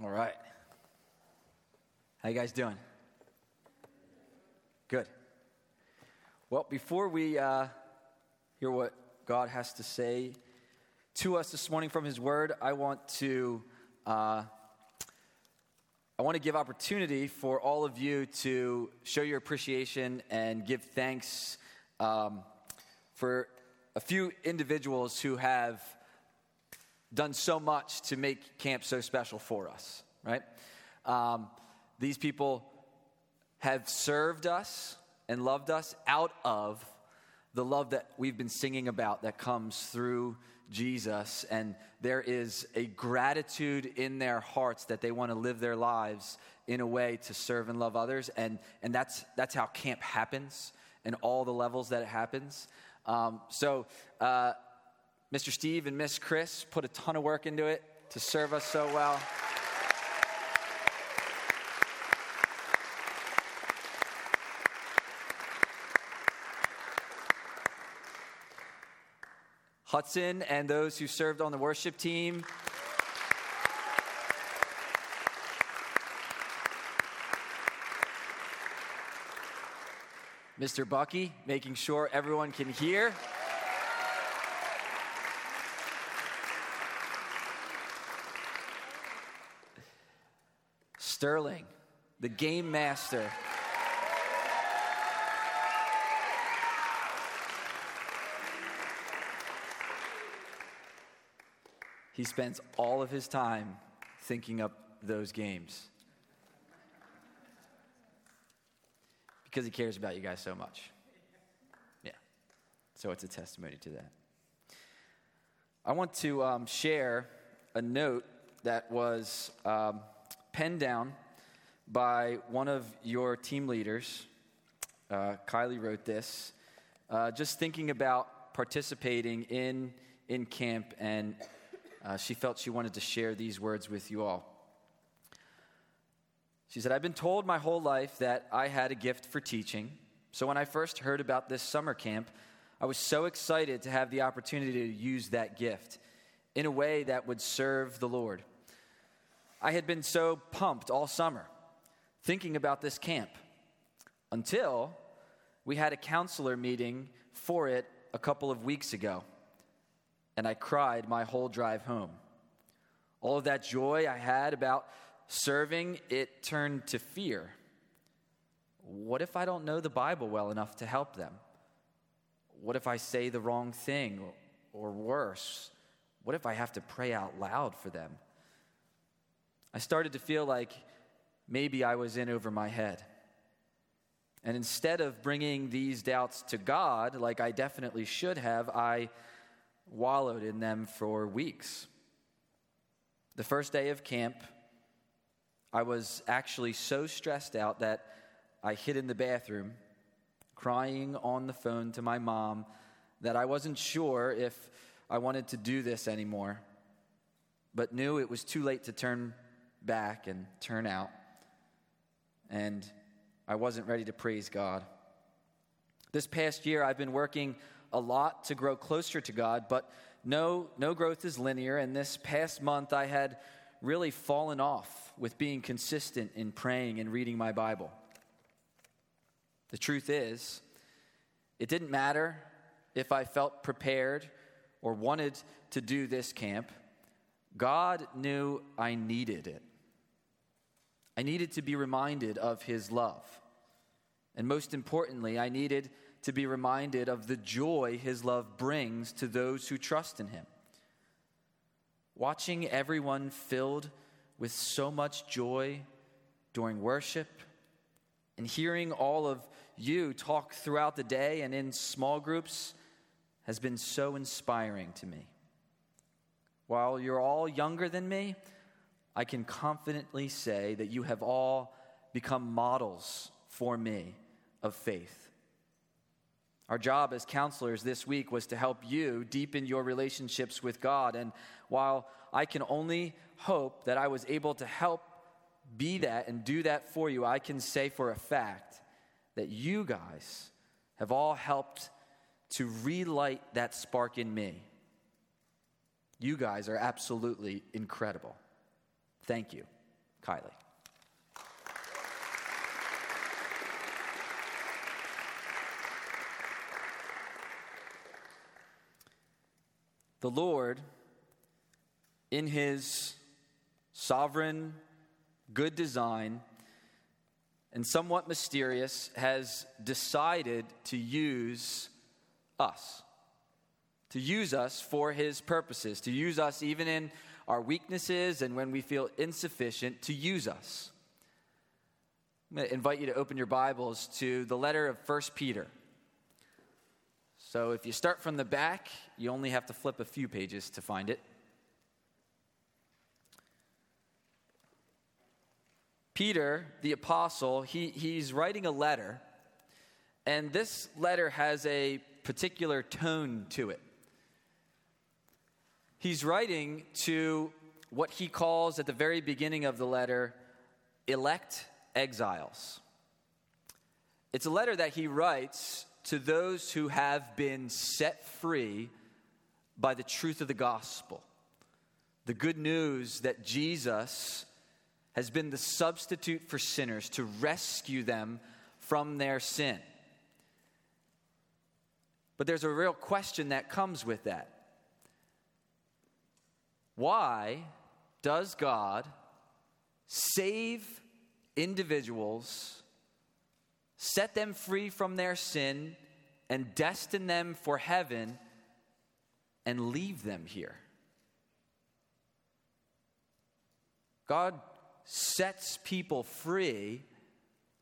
All right. How you guys doing? Good. Well, before we uh, hear what God has to say to us this morning from His Word, I want to uh, I want to give opportunity for all of you to show your appreciation and give thanks um, for a few individuals who have done so much to make camp so special for us, right? Um, these people have served us and loved us out of the love that we've been singing about that comes through Jesus. And there is a gratitude in their hearts that they want to live their lives in a way to serve and love others. And, and that's, that's how camp happens and all the levels that it happens. Um, so, uh, Mr. Steve and Miss Chris put a ton of work into it to serve us so well. Hudson and those who served on the worship team. Mr. Bucky, making sure everyone can hear. Sterling, the game master. He spends all of his time thinking up those games because he cares about you guys so much. Yeah. So it's a testimony to that. I want to um, share a note that was. Um, penned down by one of your team leaders. Uh, Kylie wrote this, uh, just thinking about participating in, in camp, and uh, she felt she wanted to share these words with you all. She said, I've been told my whole life that I had a gift for teaching. So when I first heard about this summer camp, I was so excited to have the opportunity to use that gift in a way that would serve the Lord. I had been so pumped all summer thinking about this camp until we had a counselor meeting for it a couple of weeks ago. And I cried my whole drive home. All of that joy I had about serving, it turned to fear. What if I don't know the Bible well enough to help them? What if I say the wrong thing? Or worse, what if I have to pray out loud for them? I started to feel like maybe I was in over my head. And instead of bringing these doubts to God, like I definitely should have, I wallowed in them for weeks. The first day of camp, I was actually so stressed out that I hid in the bathroom, crying on the phone to my mom that I wasn't sure if I wanted to do this anymore, but knew it was too late to turn back and turn out. And I wasn't ready to praise God. This past year, I've been working a lot to grow closer to God, but no, no growth is linear. And this past month, I had really fallen off with being consistent in praying and reading my Bible. The truth is, it didn't matter if I felt prepared or wanted to do this camp. God knew I needed it. I needed to be reminded of his love. And most importantly, I needed to be reminded of the joy his love brings to those who trust in him. Watching everyone filled with so much joy during worship and hearing all of you talk throughout the day and in small groups has been so inspiring to me. While you're all younger than me, I can confidently say that you have all become models for me of faith. Our job as counselors this week was to help you deepen your relationships with God. And while I can only hope that I was able to help be that and do that for you, I can say for a fact that you guys have all helped to relight that spark in me. You guys are absolutely incredible. Thank you. Kylie. The Lord, in His sovereign, good design, and somewhat mysterious, has decided to use us. To use us for His purposes, to use us even in our weaknesses and when we feel insufficient, to use us. I'm going to invite you to open your Bibles to the letter of 1 Peter. So if you start from the back, you only have to flip a few pages to find it. Peter, the apostle, he, he's writing a letter, and this letter has a particular tone to it. He's writing to what he calls at the very beginning of the letter elect exiles. It's a letter that he writes to those who have been set free by the truth of the gospel. The good news that Jesus has been the substitute for sinners to rescue them from their sin. But there's a real question that comes with that. Why does God save individuals set them free from their sin, and destine them for heaven, and leave them here. God sets people free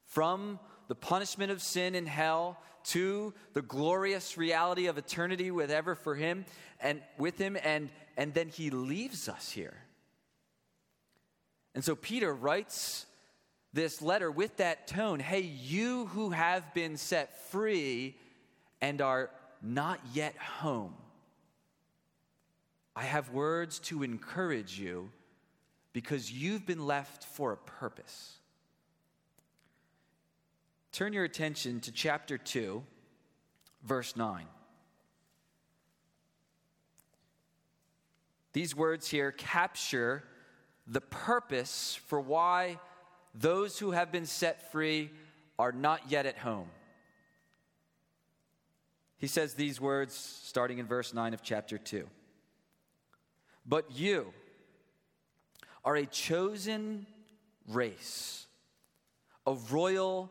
from the punishment of sin in hell to the glorious reality of eternity with ever for him and with him and and then he leaves us here and so peter writes this letter with that tone hey, you who have been set free and are not yet home, I have words to encourage you because you've been left for a purpose. Turn your attention to chapter 2, verse 9. These words here capture the purpose for why those who have been set free are not yet at home. He says these words starting in verse 9 of chapter 2. But you are a chosen race, a royal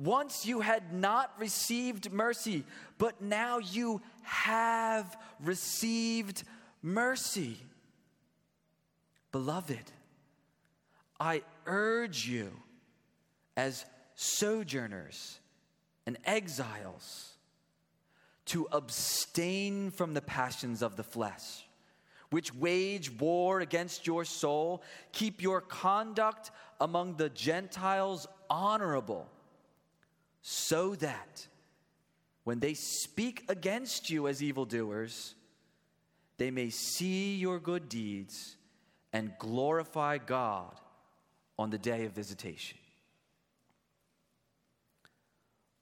Once you had not received mercy, but now you have received mercy. Beloved, I urge you as sojourners and exiles to abstain from the passions of the flesh, which wage war against your soul. Keep your conduct among the Gentiles honorable, so that when they speak against you as evildoers, they may see your good deeds and glorify God on the day of visitation.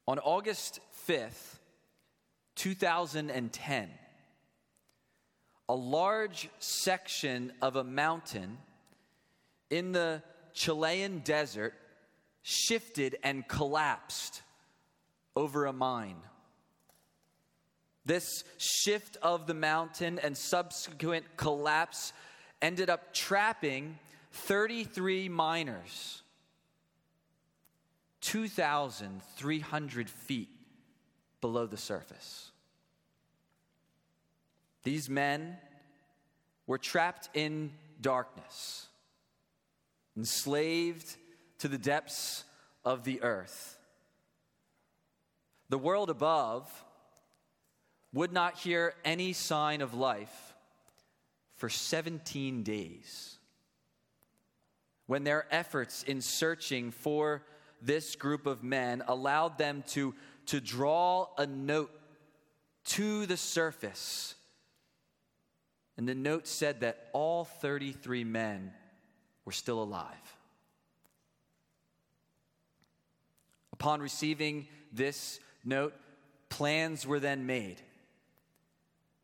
On August 5th, 2010, a large section of a mountain in the Chilean desert shifted and collapsed over a mine. This shift of the mountain and subsequent collapse ended up trapping 33 miners, 2,300 feet below the surface. These men were trapped in darkness, enslaved to the depths of the earth. The world above would not hear any sign of life for 17 days when their efforts in searching for this group of men allowed them to, to draw a note to the surface. And the note said that all 33 men were still alive. Upon receiving this note, plans were then made.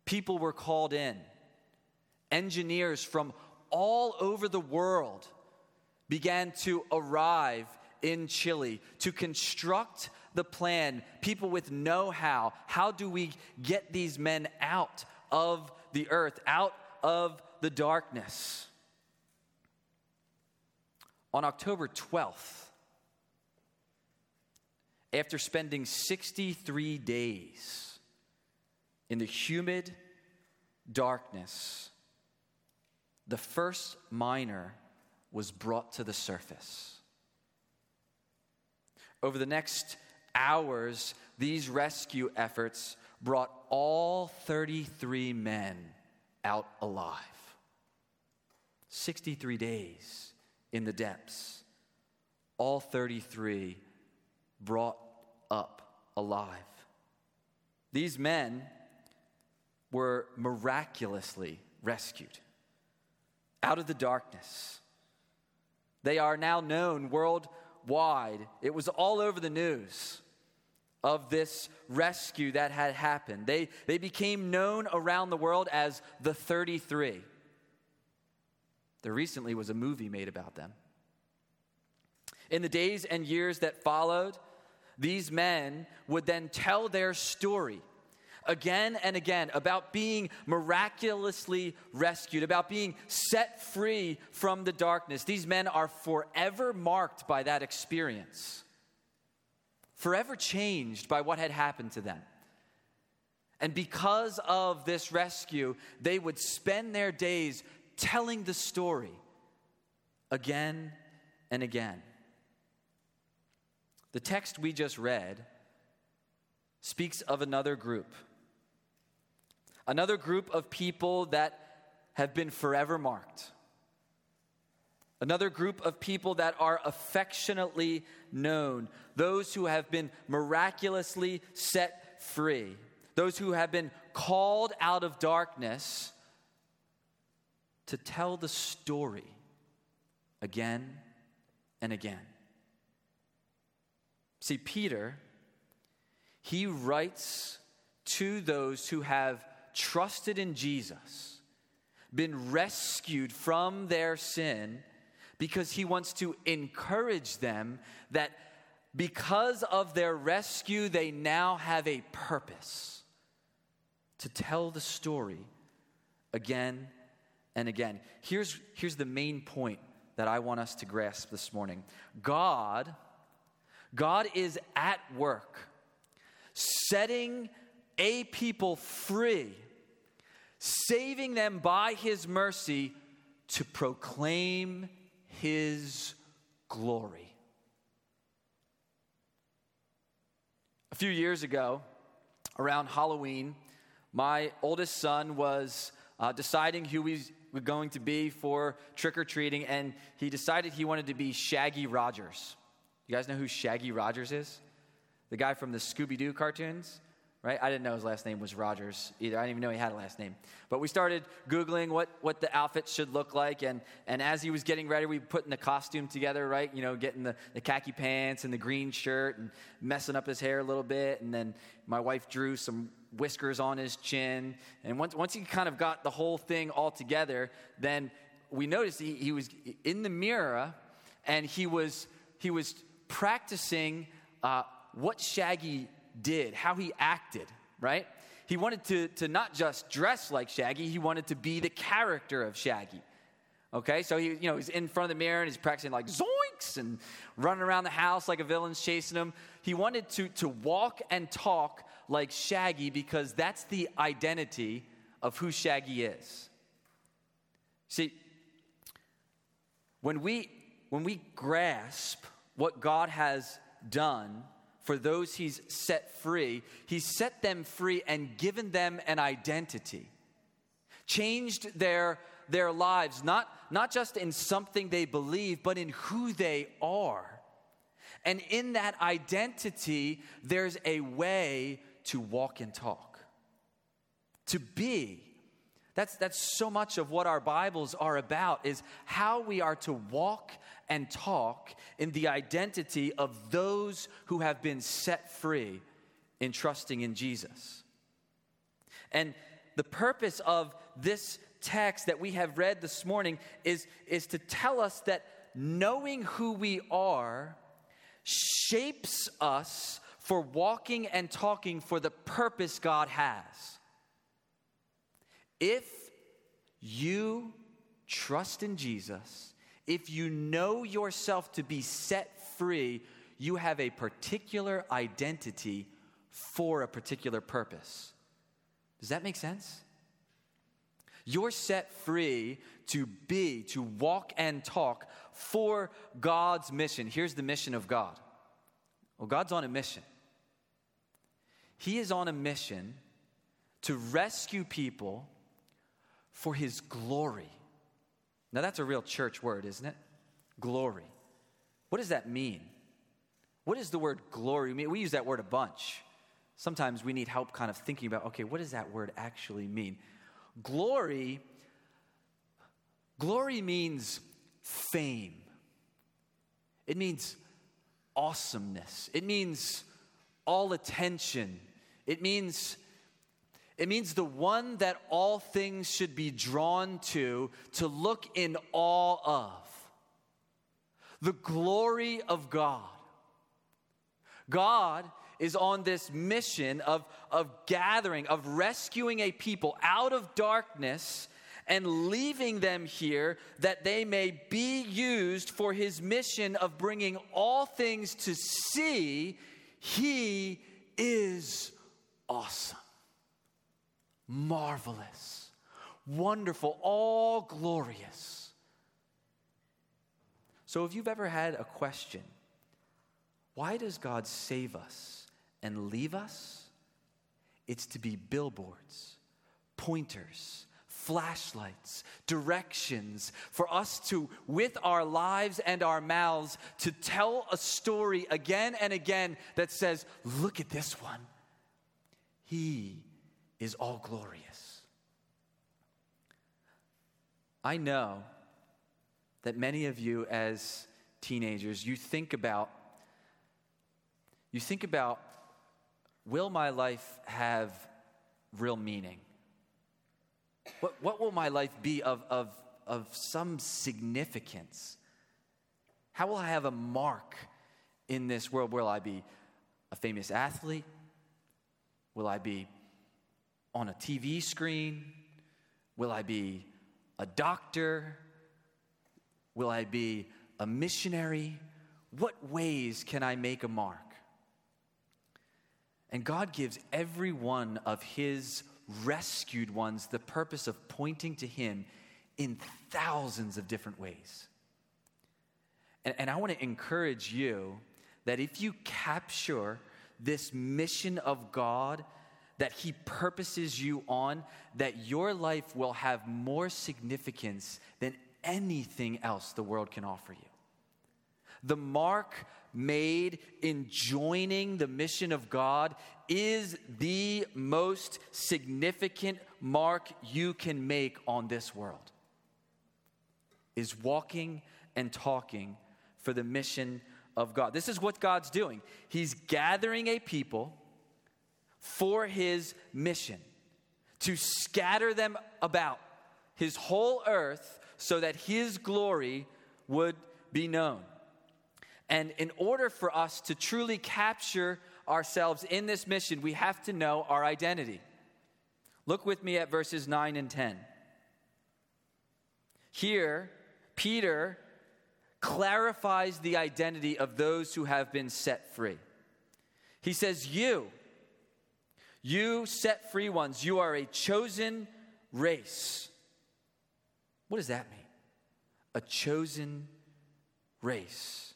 People were called in. Engineers from all over the world began to arrive in Chile to construct the plan. People with know how. How do we get these men out of the earth, out of the darkness? On October 12th, after spending 63 days in the humid darkness, the first miner was brought to the surface. Over the next hours, these rescue efforts brought all 33 men out alive. 63 days in the depths, all 33 brought up alive. These men were miraculously rescued out of the darkness. They are now known worldwide. It was all over the news of this rescue that had happened. They, they became known around the world as the 33. There recently was a movie made about them. In the days and years that followed, these men would then tell their story again and again about being miraculously rescued, about being set free from the darkness. These men are forever marked by that experience, forever changed by what had happened to them. And because of this rescue, they would spend their days telling the story again and again. The text we just read speaks of another group. Another group of people that have been forever marked. Another group of people that are affectionately known. Those who have been miraculously set free. Those who have been called out of darkness to tell the story again and again. See, Peter, he writes to those who have trusted in Jesus, been rescued from their sin, because he wants to encourage them that because of their rescue, they now have a purpose to tell the story again and again. Here's, here's the main point that I want us to grasp this morning God God is at work setting a people free, saving them by his mercy to proclaim his glory. A few years ago, around Halloween, my oldest son was uh, deciding who he was going to be for trick or treating, and he decided he wanted to be Shaggy Rogers. You guys know who Shaggy Rogers is? The guy from the Scooby Doo cartoons, right? I didn't know his last name was Rogers either. I didn't even know he had a last name. But we started Googling what, what the outfit should look like. And, and as he was getting ready, we were putting the costume together, right? You know, getting the, the khaki pants and the green shirt and messing up his hair a little bit. And then my wife drew some whiskers on his chin. And once, once he kind of got the whole thing all together, then we noticed he, he was in the mirror and he was, he was practicing uh, what Shaggy did, how he acted, right? He wanted to, to not just dress like Shaggy, he wanted to be the character of Shaggy. Okay, so he, you know, he's in front of the mirror and he's practicing like zoinks and running around the house like a villain's chasing him. He wanted to, to walk and talk like Shaggy because that's the identity of who Shaggy is. See, when we, when we grasp what God has done for those he's set free, he's set them free and given them an identity, changed their their lives, not, not just in something they believe, but in who they are. And in that identity, there's a way to walk and talk, to be. That's, that's so much of what our Bibles are about, is how we are to walk and talk in the identity of those who have been set free in trusting in Jesus. And the purpose of this text that we have read this morning is, is to tell us that knowing who we are shapes us for walking and talking for the purpose God has. If you trust in Jesus, if you know yourself to be set free, you have a particular identity for a particular purpose. Does that make sense? You're set free to be, to walk and talk for God's mission. Here's the mission of God. Well, God's on a mission. He is on a mission to rescue people for his glory. Now, that's a real church word, isn't it? Glory. What does that mean? What does the word glory mean? We use that word a bunch. Sometimes we need help kind of thinking about okay, what does that word actually mean? Glory, glory means fame. It means awesomeness. It means all attention. It means it means the one that all things should be drawn to, to look in awe of. The glory of God. God is on this mission of, of gathering, of rescuing a people out of darkness and leaving them here that they may be used for his mission of bringing all things to see he is awesome, marvelous, wonderful, all glorious. So, if you've ever had a question, why does God save us? and leave us, it's to be billboards, pointers, flashlights, directions for us to, with our lives and our mouths, to tell a story again and again that says, Look at this one. He is all glorious. I know that many of you, as teenagers, you think about you think about Will my life have real meaning? What, what will my life be of, of, of some significance? How will I have a mark in this world? Will I be a famous athlete? Will I be on a TV screen? Will I be a doctor? Will I be a missionary? What ways can I make a mark? And God gives every one of his rescued ones the purpose of pointing to him in thousands of different ways. And, and I want to encourage you that if you capture this mission of God that He purposes you on, that your life will have more significance than anything else the world can offer you. The mark made in joining the mission of God is the most significant mark you can make on this world. Is walking and talking for the mission of God. This is what God's doing. He's gathering a people for his mission to scatter them about his whole earth so that his glory would be known. And in order for us to truly capture ourselves in this mission, we have to know our identity. Look with me at verses 9 and 10. Here, Peter clarifies the identity of those who have been set free. He says, You, you set free ones, you are a chosen race. What does that mean? A chosen race.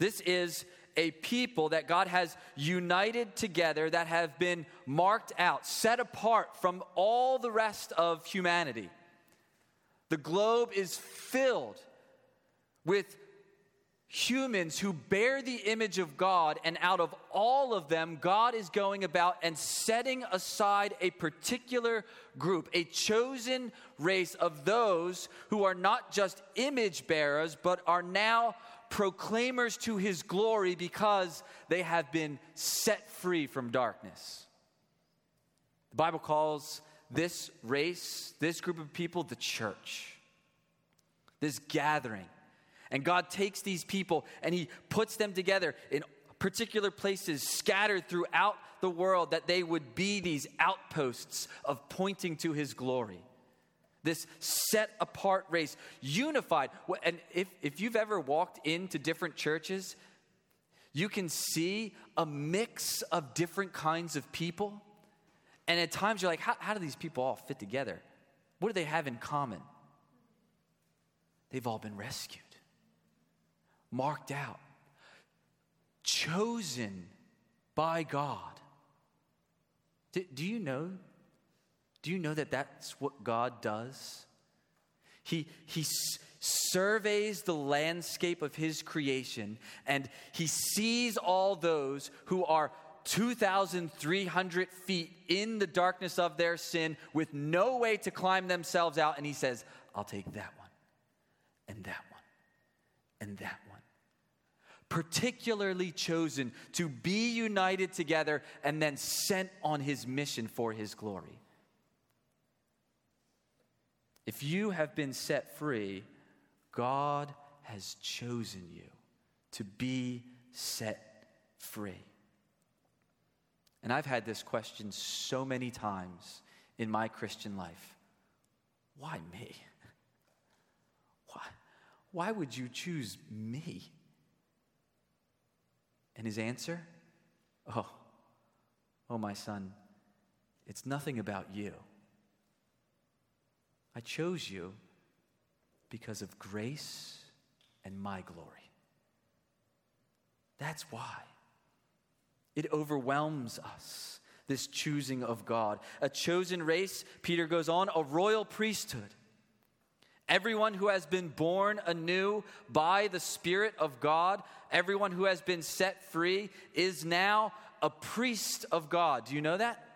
This is a people that God has united together that have been marked out, set apart from all the rest of humanity. The globe is filled with humans who bear the image of God, and out of all of them, God is going about and setting aside a particular group, a chosen race of those who are not just image bearers, but are now proclaimers to his glory because they have been set free from darkness. The Bible calls this race, this group of people, the church, this gathering and God takes these people and He puts them together in particular places scattered throughout the world that they would be these outposts of pointing to His glory. This set apart race, unified. And if, if you've ever walked into different churches, you can see a mix of different kinds of people. And at times you're like, how, how do these people all fit together? What do they have in common? They've all been rescued marked out, chosen by God. Do, do, you know? Do you know that that's what God does? He, he surveys the landscape of His creation and He sees all those who are 2,300 feet in the darkness of their sin with no way to climb themselves out. And He says, I'll take that one, and that one, and that particularly chosen to be united together and then sent on his mission for his glory. If you have been set free, God has chosen you to be set free. And I've had this question so many times in my Christian life why me? Why, why would you choose me? And his answer? Oh, oh, my son, it's nothing about you. I chose you because of grace and my glory. That's why. It overwhelms us, this choosing of God. A chosen race, Peter goes on, a royal priesthood Everyone who has been born anew by the Spirit of God, everyone who has been set free, is now a priest of God. Do you know that?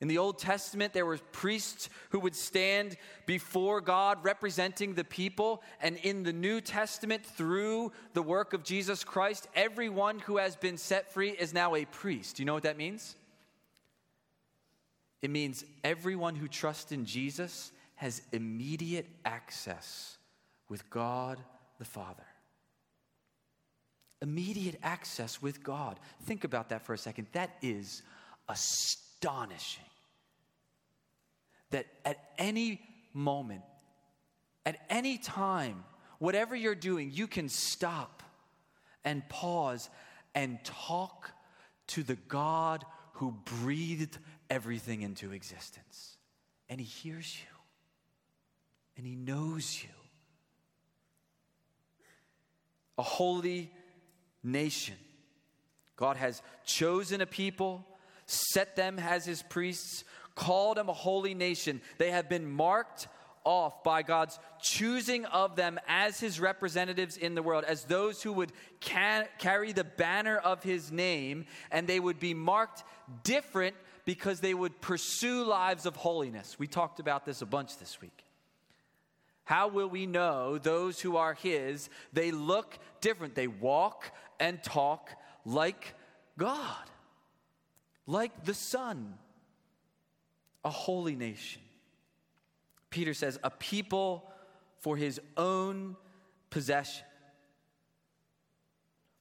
In the Old Testament, there were priests who would stand before God representing the people. And in the New Testament, through the work of Jesus Christ, everyone who has been set free is now a priest. Do you know what that means? It means everyone who trusts in Jesus has immediate access with God the Father. Immediate access with God. Think about that for a second. That is astonishing. That at any moment, at any time, whatever you're doing, you can stop and pause and talk to the God who breathed everything into existence. And He hears you and He knows you. A holy nation. God has chosen a people, set them as His priests, called them a holy nation. They have been marked off by God's choosing of them as his representatives in the world, as those who would ca- carry the banner of his name, and they would be marked different because they would pursue lives of holiness. We talked about this a bunch this week. How will we know those who are His? They look different. They walk and talk like God, like the Son, a holy nation. Peter says, a people for His own possession.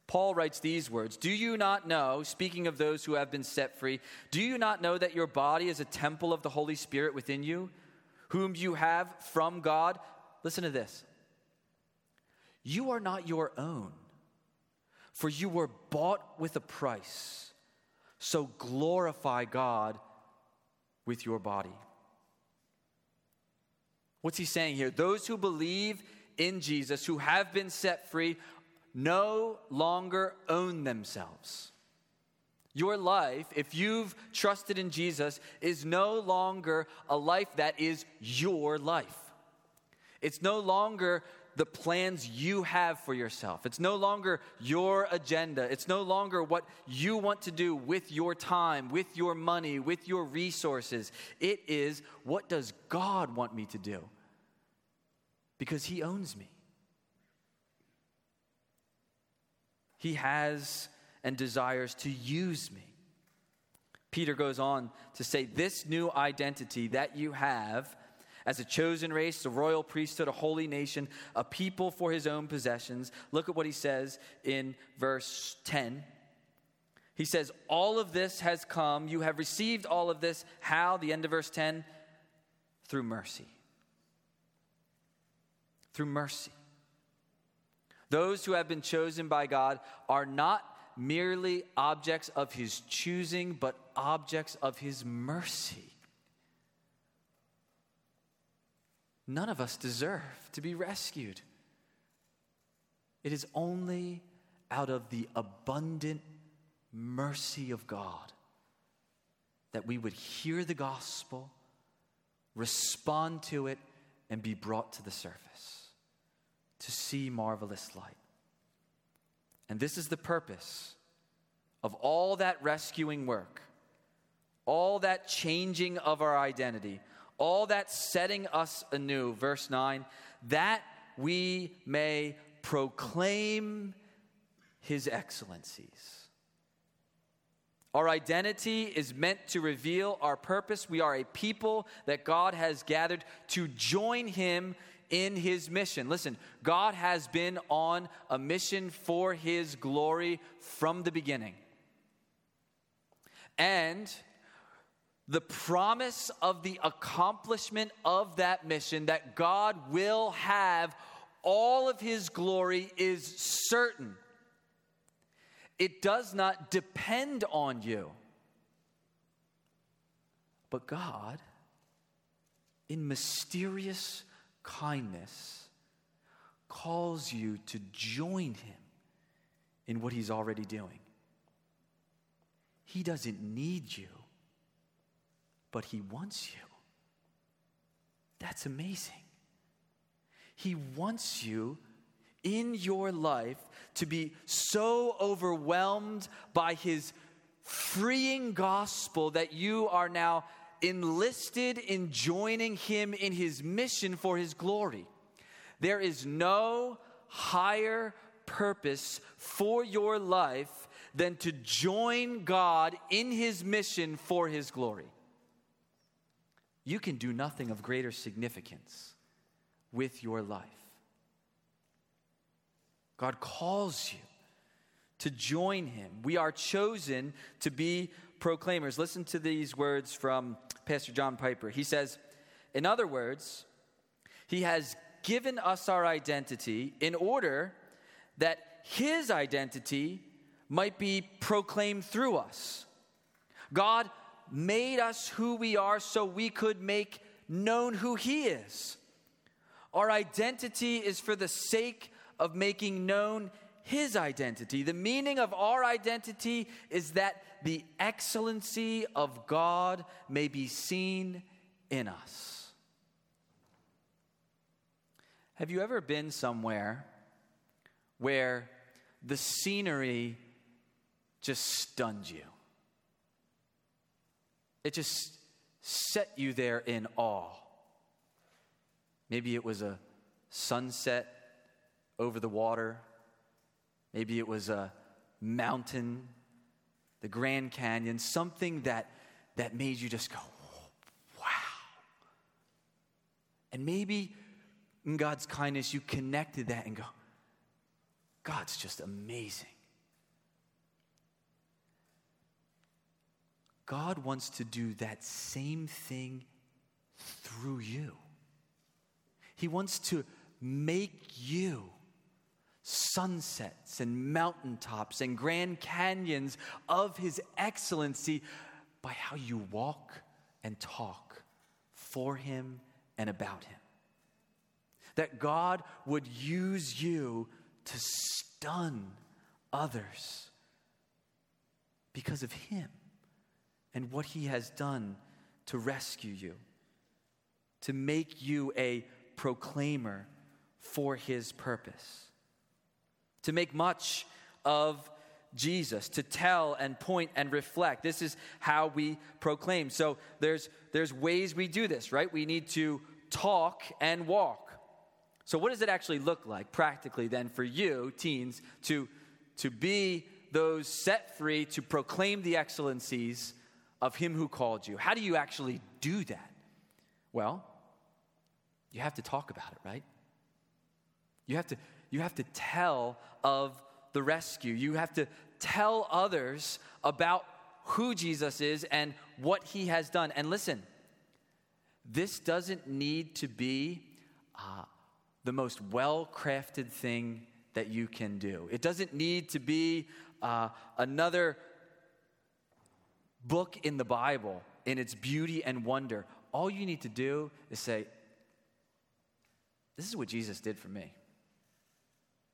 Paul writes these words Do you not know, speaking of those who have been set free, do you not know that your body is a temple of the Holy Spirit within you, whom you have from God? Listen to this. You are not your own, for you were bought with a price. So glorify God with your body. What's he saying here? Those who believe in Jesus, who have been set free, no longer own themselves. Your life, if you've trusted in Jesus, is no longer a life that is your life. It's no longer the plans you have for yourself. It's no longer your agenda. It's no longer what you want to do with your time, with your money, with your resources. It is what does God want me to do? Because He owns me. He has and desires to use me. Peter goes on to say, This new identity that you have as a chosen race, a royal priesthood, a holy nation, a people for his own possessions. Look at what he says in verse 10. He says, All of this has come. You have received all of this. How? The end of verse 10 through mercy. Through mercy. Those who have been chosen by God are not merely objects of his choosing, but objects of his mercy. None of us deserve to be rescued. It is only out of the abundant mercy of God that we would hear the gospel, respond to it, and be brought to the surface to see marvelous light. And this is the purpose of all that rescuing work, all that changing of our identity, all that setting us anew. Verse 9, that we may proclaim his excellencies. Our identity is meant to reveal our purpose. We are a people that God has gathered to join him in his mission. Listen, God has been on a mission for his glory from the beginning. And the promise of the accomplishment of that mission, that God will have all of his glory, is certain. It does not depend on you. But God, in mysterious kindness, calls you to join him in what he's already doing. He doesn't need you but He wants you. That's amazing. He wants you in your life to be so overwhelmed by His freeing gospel that you are now enlisted in joining Him in His mission for His glory. There is no higher purpose for your life than to join God in His mission for His glory you can do nothing of greater significance with your life. God calls you to join him. We are chosen to be proclaimers. Listen to these words from Pastor John Piper. He says, In other words, he has given us our identity in order that his identity might be proclaimed through us. God made us who we are so we could make known who He is. Our identity is for the sake of making known His identity. The meaning of our identity is that the excellency of God may be seen in us. Have you ever been somewhere where the scenery just stunned you? It just set you there in awe. Maybe it was a sunset over the water. Maybe it was a mountain, the Grand Canyon, something that, that made you just go, wow. And maybe in God's kindness, you connected that and go, God's just amazing. God wants to do that same thing through you. He wants to make you sunsets and mountaintops and grand canyons of His excellency by how you walk and talk for Him and about Him. That God would use you to stun others because of Him and what he has done to rescue you, to make you a proclaimer for his purpose. To make much of Jesus, to tell and point and reflect. This is how we proclaim. So there's, there's ways we do this, right? We need to talk and walk. So, what does it actually look like practically then for you, teens, to, to be those set free to proclaim the excellencies of Him who called you? How do you actually do that? Well, you have to talk about it, right? You have to, you have to tell of the rescue. You have to tell others about who Jesus is and what he has done. And listen, this doesn't need to be uh, the most well crafted thing that you can do. It doesn't need to be uh, another book in the Bible in its beauty and wonder. All you need to do is say, This is what Jesus did for me.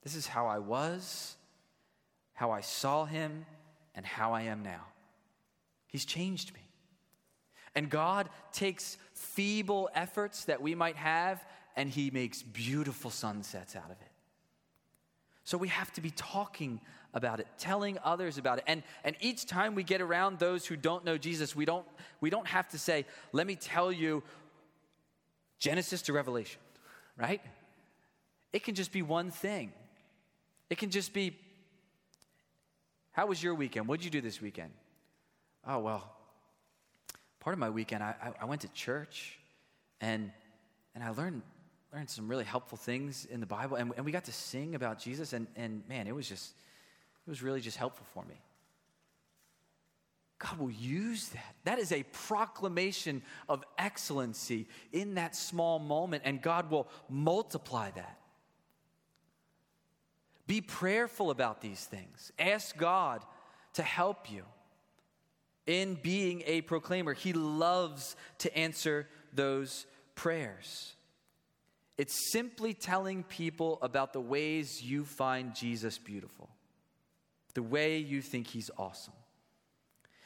This is how I was, how I saw him, and how I am now. He's changed me. And God takes feeble efforts that we might have and he makes beautiful sunsets out of it. So we have to be talking about it, telling others about it. And, and each time we get around those who don't know Jesus, we don't, we don't have to say, let me tell you Genesis to Revelation, right? It can just be one thing. It can just be, how was your weekend? What did you do this weekend? Oh, well, part of my weekend, I, I, went to church and, and I learned, learned some really helpful things in the Bible. And, and we got to sing about Jesus. And, and man, it was just, it was really just helpful for me. God will use that. That is a proclamation of excellency in that small moment, and God will multiply that. Be prayerful about these things. Ask God to help you in being a proclaimer. He loves to answer those prayers. It's simply telling people about the ways you find Jesus beautiful, the way you think he's awesome.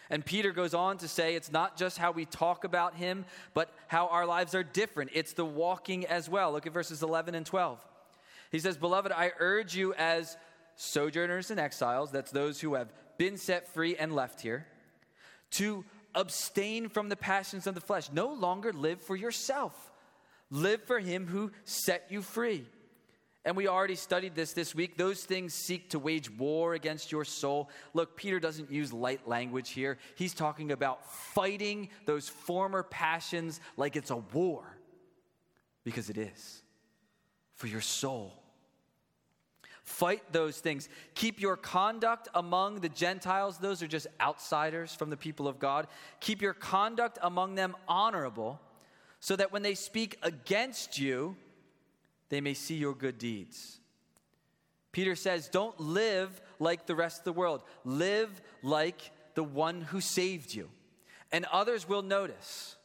And Peter goes on to say it's not just how we talk about him, but how our lives are different. It's the walking as well. Look at verses 11 and 12. He says, Beloved, I urge you as sojourners and exiles, that's those who have been set free and left here, to abstain from the passions of the flesh. No longer live for yourself, live for him who set you free. And we already studied this this week. Those things seek to wage war against your soul. Look, Peter doesn't use light language here. He's talking about fighting those former passions like it's a war, because it is for your soul. Fight those things. Keep your conduct among the Gentiles, those are just outsiders from the people of God. Keep your conduct among them honorable, so that when they speak against you, they may see your good deeds. Peter says, Don't live like the rest of the world, live like the one who saved you. And others will notice.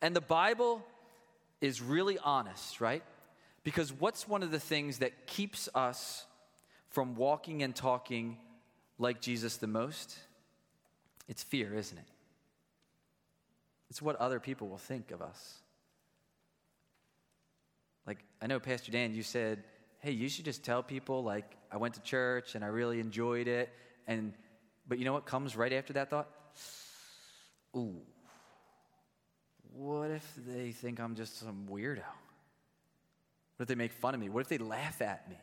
And the Bible is really honest, right? Because what's one of the things that keeps us from walking and talking like Jesus the most? It's fear, isn't it? It's what other people will think of us. Like, I know, Pastor Dan, you said, hey, you should just tell people, like, I went to church and I really enjoyed it. And, but you know what comes right after that thought? Ooh, what if they think I'm just some weirdo? What if they make fun of me? What if they laugh at me?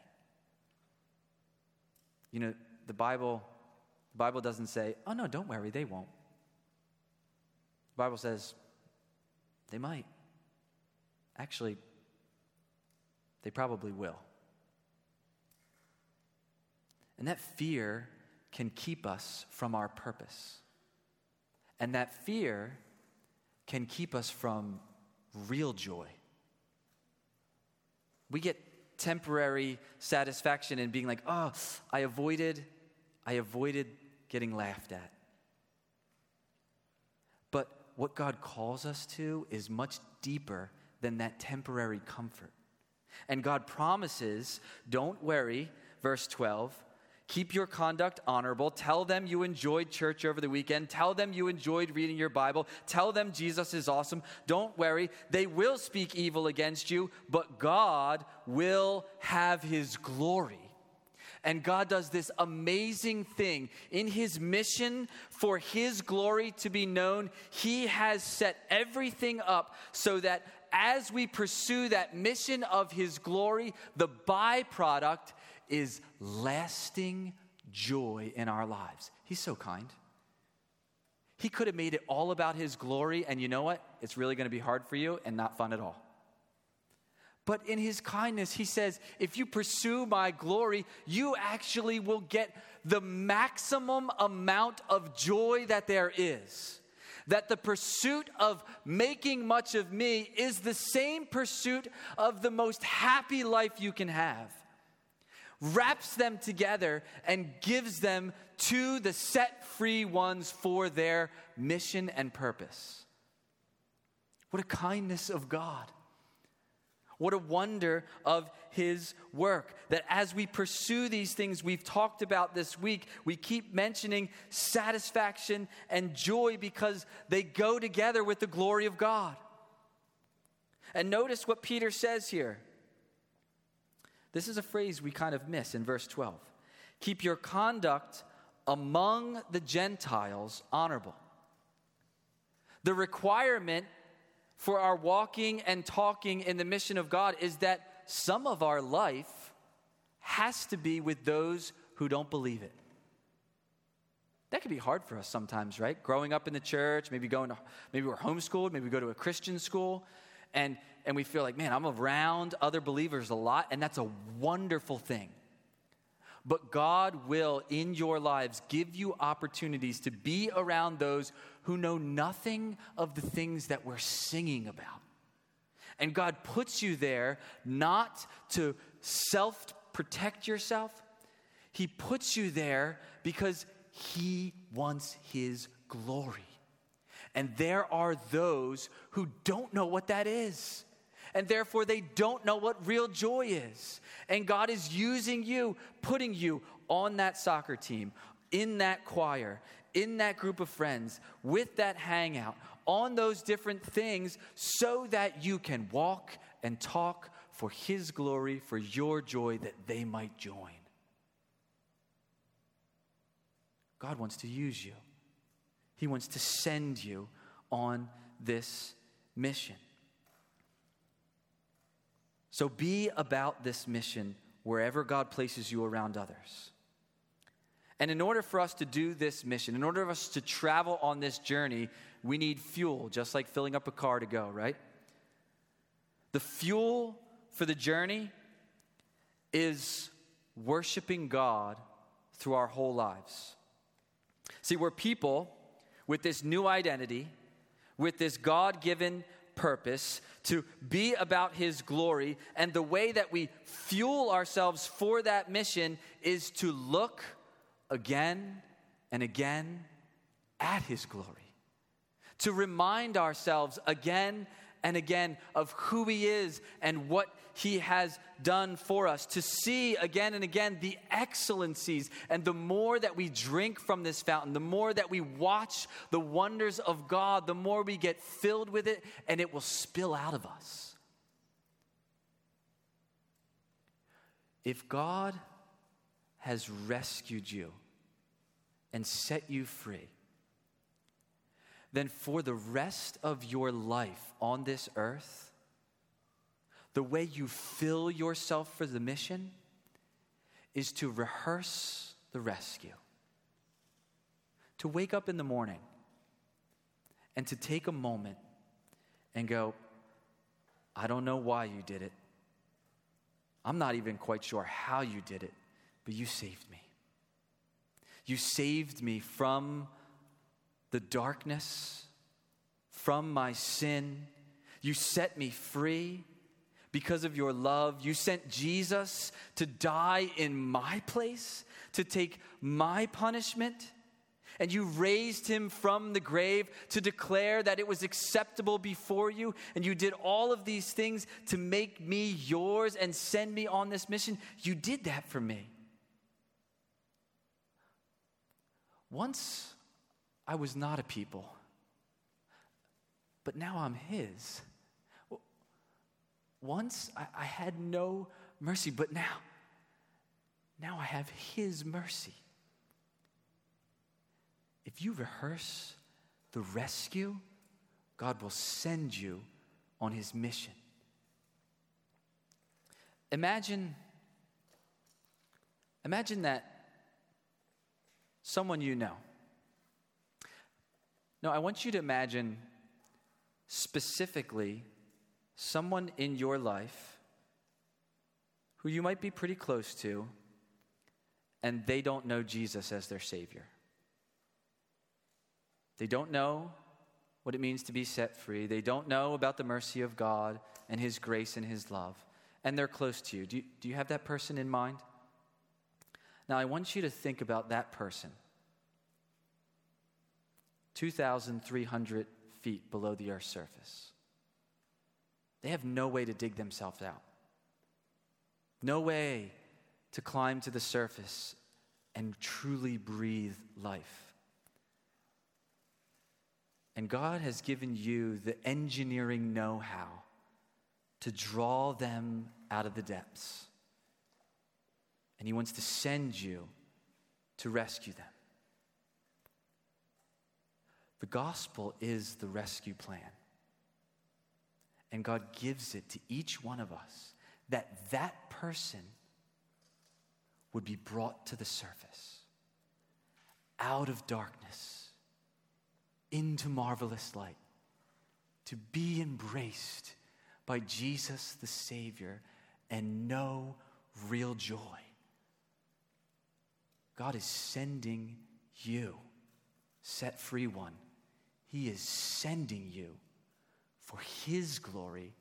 You know, the Bible, the Bible doesn't say, oh no, don't worry, they won't. The Bible says, they might. Actually, they probably will. And that fear can keep us from our purpose. And that fear can keep us from real joy. We get temporary satisfaction in being like, oh, I avoided, I avoided getting laughed at. But what God calls us to is much deeper than that temporary comfort. And God promises, don't worry, verse 12, Keep your conduct honorable. Tell them you enjoyed church over the weekend. Tell them you enjoyed reading your Bible. Tell them Jesus is awesome. Don't worry, they will speak evil against you, but God will have his glory. And God does this amazing thing. In his mission for his glory to be known, he has set everything up so that as we pursue that mission of his glory, the byproduct is lasting joy in our lives. He's so kind. He could have made it all about his glory, and you know what? It's really going to be hard for you and not fun at all. But in his kindness, he says, if you pursue my glory, you actually will get the maximum amount of joy that there is. That the pursuit of making much of me is the same pursuit of the most happy life you can have. Wraps them together and gives them to the set free ones for their mission and purpose. What a kindness of God. What a wonder of his work. That as we pursue these things we've talked about this week, we keep mentioning satisfaction and joy because they go together with the glory of God. And notice what Peter says here. This is a phrase we kind of miss in verse 12. Keep your conduct among the Gentiles honorable. The requirement for our walking and talking in the mission of God is that some of our life has to be with those who don't believe it. That can be hard for us sometimes, right? Growing up in the church, maybe going to, maybe we're homeschooled, maybe we go to a Christian school, and, and we feel like, man, I'm around other believers a lot, and that's a wonderful thing. But God will, in your lives, give you opportunities to be around those who know nothing of the things that we're singing about. And God puts you there not to self protect yourself, He puts you there because He wants His glory. And there are those who don't know what that is and therefore they don't know what real joy is. And God is using you, putting you on that soccer team, in that choir, in that group of friends, with that hangout, on those different things, so that you can walk and talk for His glory, for your joy, that they might join. God wants to use you, He wants to send you on this mission. So be about this mission wherever God places you around others. And in order for us to do this mission, in order for us to travel on this journey, we need fuel, just like filling up a car to go, right? The fuel for the journey is worshiping God through our whole lives. See, we're people with this new identity, with this God given purpose, to be about His glory. And the way that we fuel ourselves for that mission is to look again and again at His glory, to remind ourselves again and again of who He is and what He has done for us, to see again and again the excellencies. And the more that we drink from this fountain, the more that we watch the wonders of God, the more we get filled with it, and it will spill out of us. If God has rescued you and set you free, then for the rest of your life on this earth, the way you fill yourself for the mission is to rehearse the rescue. To wake up in the morning and to take a moment and go, I don't know why you did it. I'm not even quite sure how you did it, but you saved me. You saved me from the darkness, from my sin. You set me free because of your love. You sent Jesus to die in my place, to take my punishment. And you raised him from the grave to declare that it was acceptable before you. And you did all of these things to make me yours and send me on this mission. You did that for me. Once I was not a people, but now I'm His. Once I, I had no mercy, but now, now I have His mercy. If you rehearse the rescue, God will send you on His mission. Imagine, imagine that someone you know. No, I want you to imagine specifically someone in your life who you might be pretty close to, and they don't know Jesus as their Savior. They don't know what it means to be set free. They don't know about the mercy of God and His grace and His love. And they're close to you. Do, you. do you have that person in mind? Now, I want you to think about that person 2,300 feet below the Earth's surface. They have no way to dig themselves out, no way to climb to the surface and truly breathe life. And God has given you the engineering know how to draw them out of the depths. And He wants to send you to rescue them. The gospel is the rescue plan. And God gives it to each one of us that that person would be brought to the surface, out of darkness, into marvelous light, to be embraced by Jesus the Savior and know real joy. God is sending you, set free one. He is sending you for His glory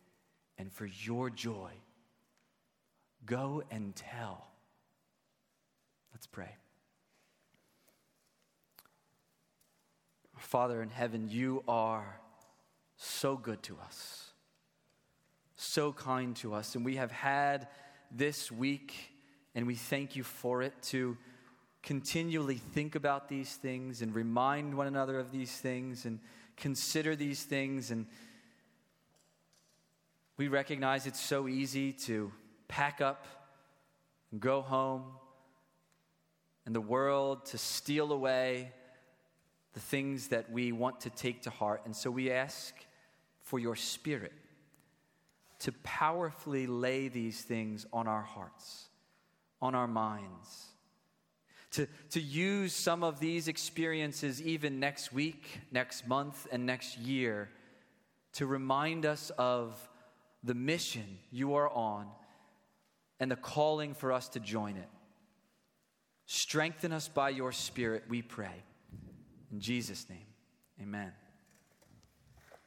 and for your joy. Go and tell. Let's pray. Father in heaven, you are so good to us, so kind to us, and we have had this week, and we thank you for it to continually think about these things and remind one another of these things and consider these things. And we recognize it's so easy to pack up and go home and the world to steal away the things that we want to take to heart. And so we ask for your spirit to powerfully lay these things on our hearts, on our minds to, to use some of these experiences even next week, next month, and next year to remind us of the mission you are on and the calling for us to join it. Strengthen us by your Spirit, we pray. In Jesus' name, amen.